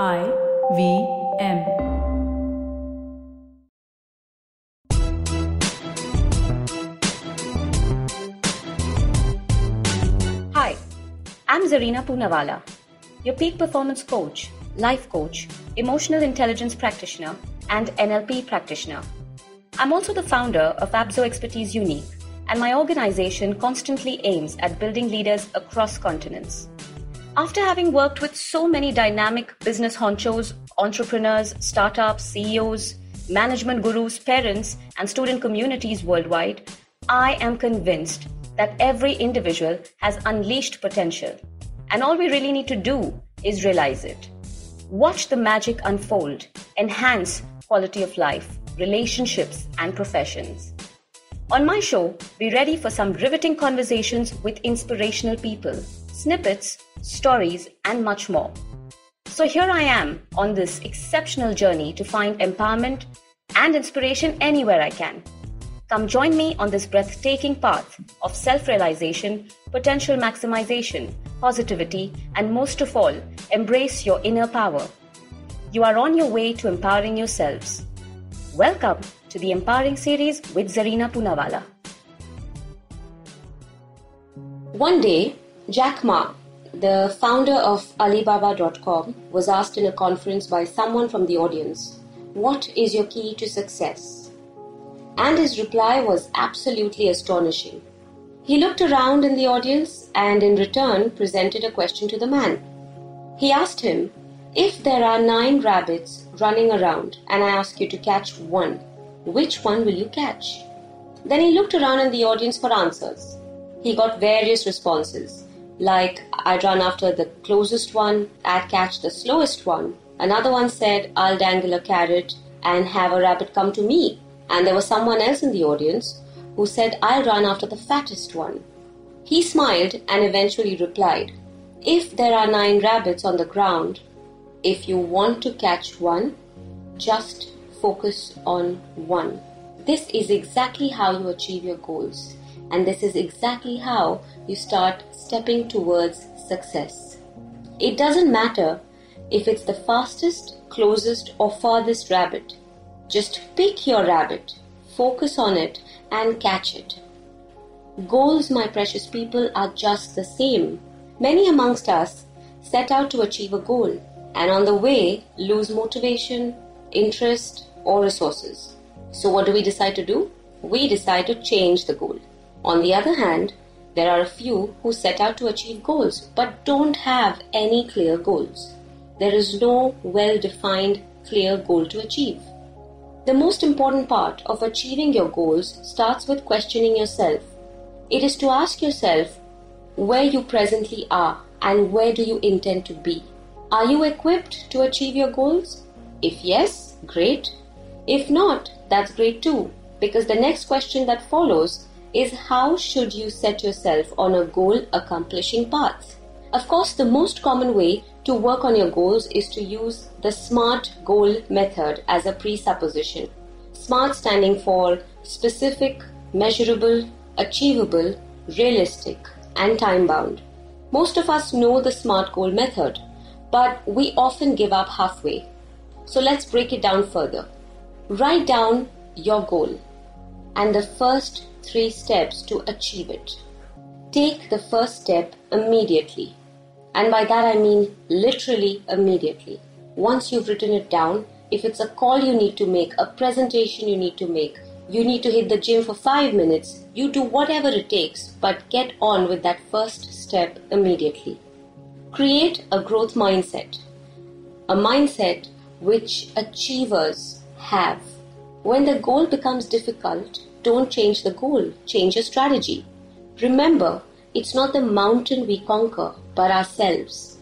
I V M. Hi, I'm Zarina Poonawalla, your peak performance coach, life coach, emotional intelligence practitioner, and NLP practitioner. I'm also the founder of Abzo Expertise Unique, and my organization constantly aims at building leaders across continents. After having worked with so many dynamic business honchos, entrepreneurs, startups, CEOs, management gurus, parents, and student communities worldwide, I am convinced that every individual has unleashed potential. And all we really need to do is realize it. Watch the magic unfold, enhance quality of life, relationships, and professions. On my show, be ready for some riveting conversations with inspirational people, snippets, stories, and much more. So here I am on this exceptional journey to find empowerment and inspiration anywhere I can. Come join me on this breathtaking path of self realization, potential maximization, positivity, and most of all, embrace your inner power. You are on your way to empowering yourselves. Welcome to the Empowering Series with Zarina Poonawalla. One day, Jack Ma, the founder of Alibaba.com, was asked in a conference by someone from the audience, What is your key to success? And his reply was absolutely astonishing. He looked around in the audience and, in return, presented a question to the man. He asked him, If there are nine rabbits running around and I ask you to catch one, which one will you catch? Then he looked around in the audience for answers. He got various responses, like I'd run after the closest one, I'd catch the slowest one. Another one said, I'll dangle a carrot and have a rabbit come to me. And there was someone else in the audience who said, I'll run after the fattest one. He smiled and eventually replied, If there are nine rabbits on the ground, if you want to catch one, just focus on one. This is exactly how you achieve your goals, and this is exactly how you start stepping towards success. It doesn't matter if it's the fastest, closest, or farthest rabbit. Just pick your rabbit, focus on it, and catch it. Goals, my precious people, are just the same. Many amongst us set out to achieve a goal and on the way lose motivation, interest, or resources. So, what do we decide to do? We decide to change the goal. On the other hand, there are a few who set out to achieve goals but don't have any clear goals. There is no well defined, clear goal to achieve. The most important part of achieving your goals starts with questioning yourself. It is to ask yourself where you presently are and where do you intend to be. Are you equipped to achieve your goals? If yes, great. If not, that's great too, because the next question that follows is how should you set yourself on a goal accomplishing path? Of course, the most common way to work on your goals is to use the SMART goal method as a presupposition. SMART standing for specific, measurable, achievable, realistic, and time bound. Most of us know the SMART goal method, but we often give up halfway. So let's break it down further. Write down your goal and the first three steps to achieve it. Take the first step immediately. And by that I mean literally immediately. Once you've written it down, if it's a call you need to make, a presentation you need to make, you need to hit the gym for five minutes, you do whatever it takes, but get on with that first step immediately. Create a growth mindset, a mindset which achievers have. When the goal becomes difficult, don't change the goal, change your strategy. Remember, it's not the mountain we conquer, but ourselves.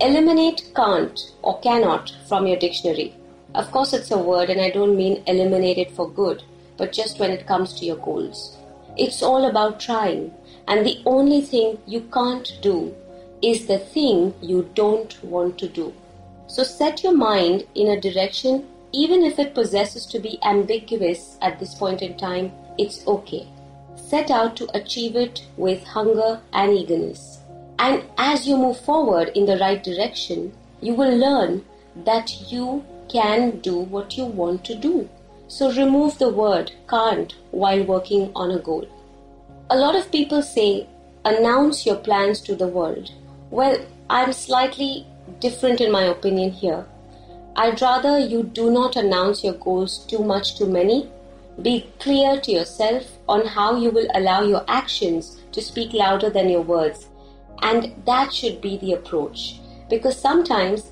Eliminate can't or cannot from your dictionary. Of course, it's a word, and I don't mean eliminate it for good, but just when it comes to your goals. It's all about trying, and the only thing you can't do is the thing you don't want to do. So set your mind in a direction, even if it possesses to be ambiguous at this point in time, it's okay. Set out to achieve it with hunger and eagerness. And as you move forward in the right direction, you will learn that you can do what you want to do. So remove the word can't while working on a goal. A lot of people say, announce your plans to the world. Well, I'm slightly different in my opinion here. I'd rather you do not announce your goals too much to many. Be clear to yourself on how you will allow your actions to speak louder than your words. And that should be the approach. Because sometimes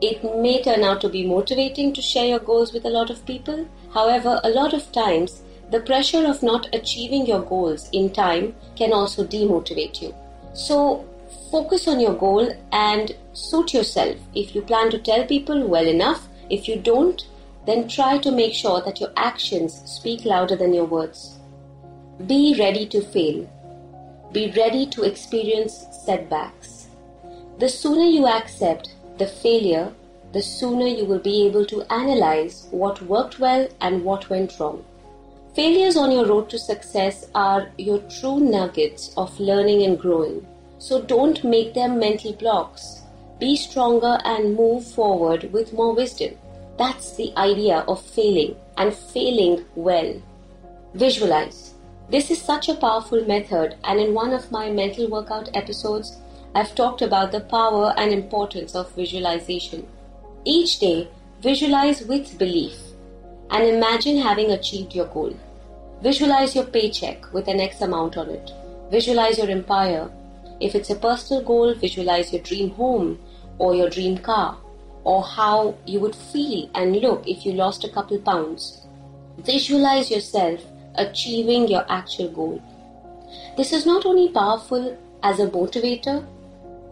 it may turn out to be motivating to share your goals with a lot of people. However, a lot of times, the pressure of not achieving your goals in time can also demotivate you. So, focus on your goal and suit yourself. If you plan to tell people well enough, if you don't, then try to make sure that your actions speak louder than your words. Be ready to fail. Be ready to experience setbacks. The sooner you accept the failure, the sooner you will be able to analyze what worked well and what went wrong. Failures on your road to success are your true nuggets of learning and growing. So don't make them mental blocks. Be stronger and move forward with more wisdom. That's the idea of failing and failing well. Visualize. This is such a powerful method, and in one of my mental workout episodes, I've talked about the power and importance of visualization. Each day, visualize with belief and imagine having achieved your goal. Visualize your paycheck with an X amount on it. Visualize your empire. If it's a personal goal, visualize your dream home or your dream car or how you would feel and look if you lost a couple pounds. Visualize yourself achieving your actual goal. This is not only powerful as a motivator,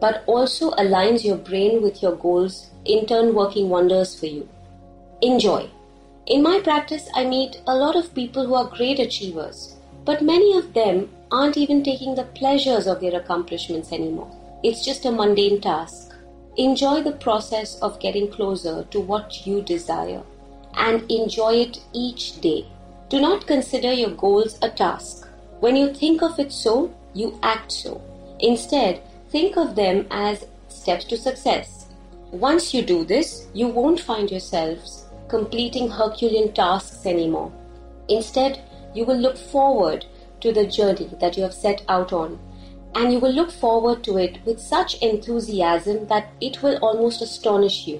but also aligns your brain with your goals, in turn, working wonders for you. Enjoy. In my practice, I meet a lot of people who are great achievers, but many of them aren't even taking the pleasures of their accomplishments anymore. It's just a mundane task. Enjoy the process of getting closer to what you desire and enjoy it each day. Do not consider your goals a task. When you think of it so, you act so. Instead, think of them as steps to success. Once you do this, you won't find yourselves completing Herculean tasks anymore. Instead, you will look forward to the journey that you have set out on, and you will look forward to it with such enthusiasm that it will almost astonish you.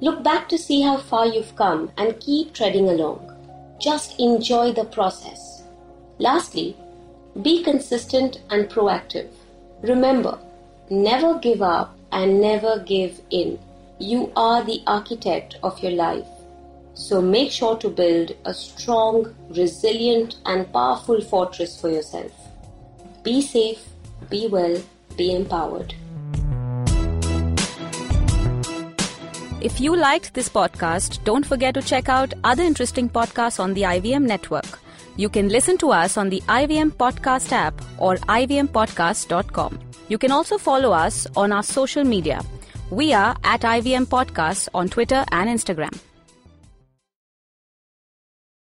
Look back to see how far you've come and keep treading along. Just enjoy the process. Lastly, be consistent and proactive. Remember, never give up and never give in. You are the architect of your life. So make sure to build a strong, resilient, and powerful fortress for yourself. Be safe, be well, be empowered. If you liked this podcast, don't forget to check out other interesting podcasts on the IVM network. You can listen to us on the IVM Podcast app or ivmpodcast.com. You can also follow us on our social media. We are at IVM Podcasts on Twitter and Instagram.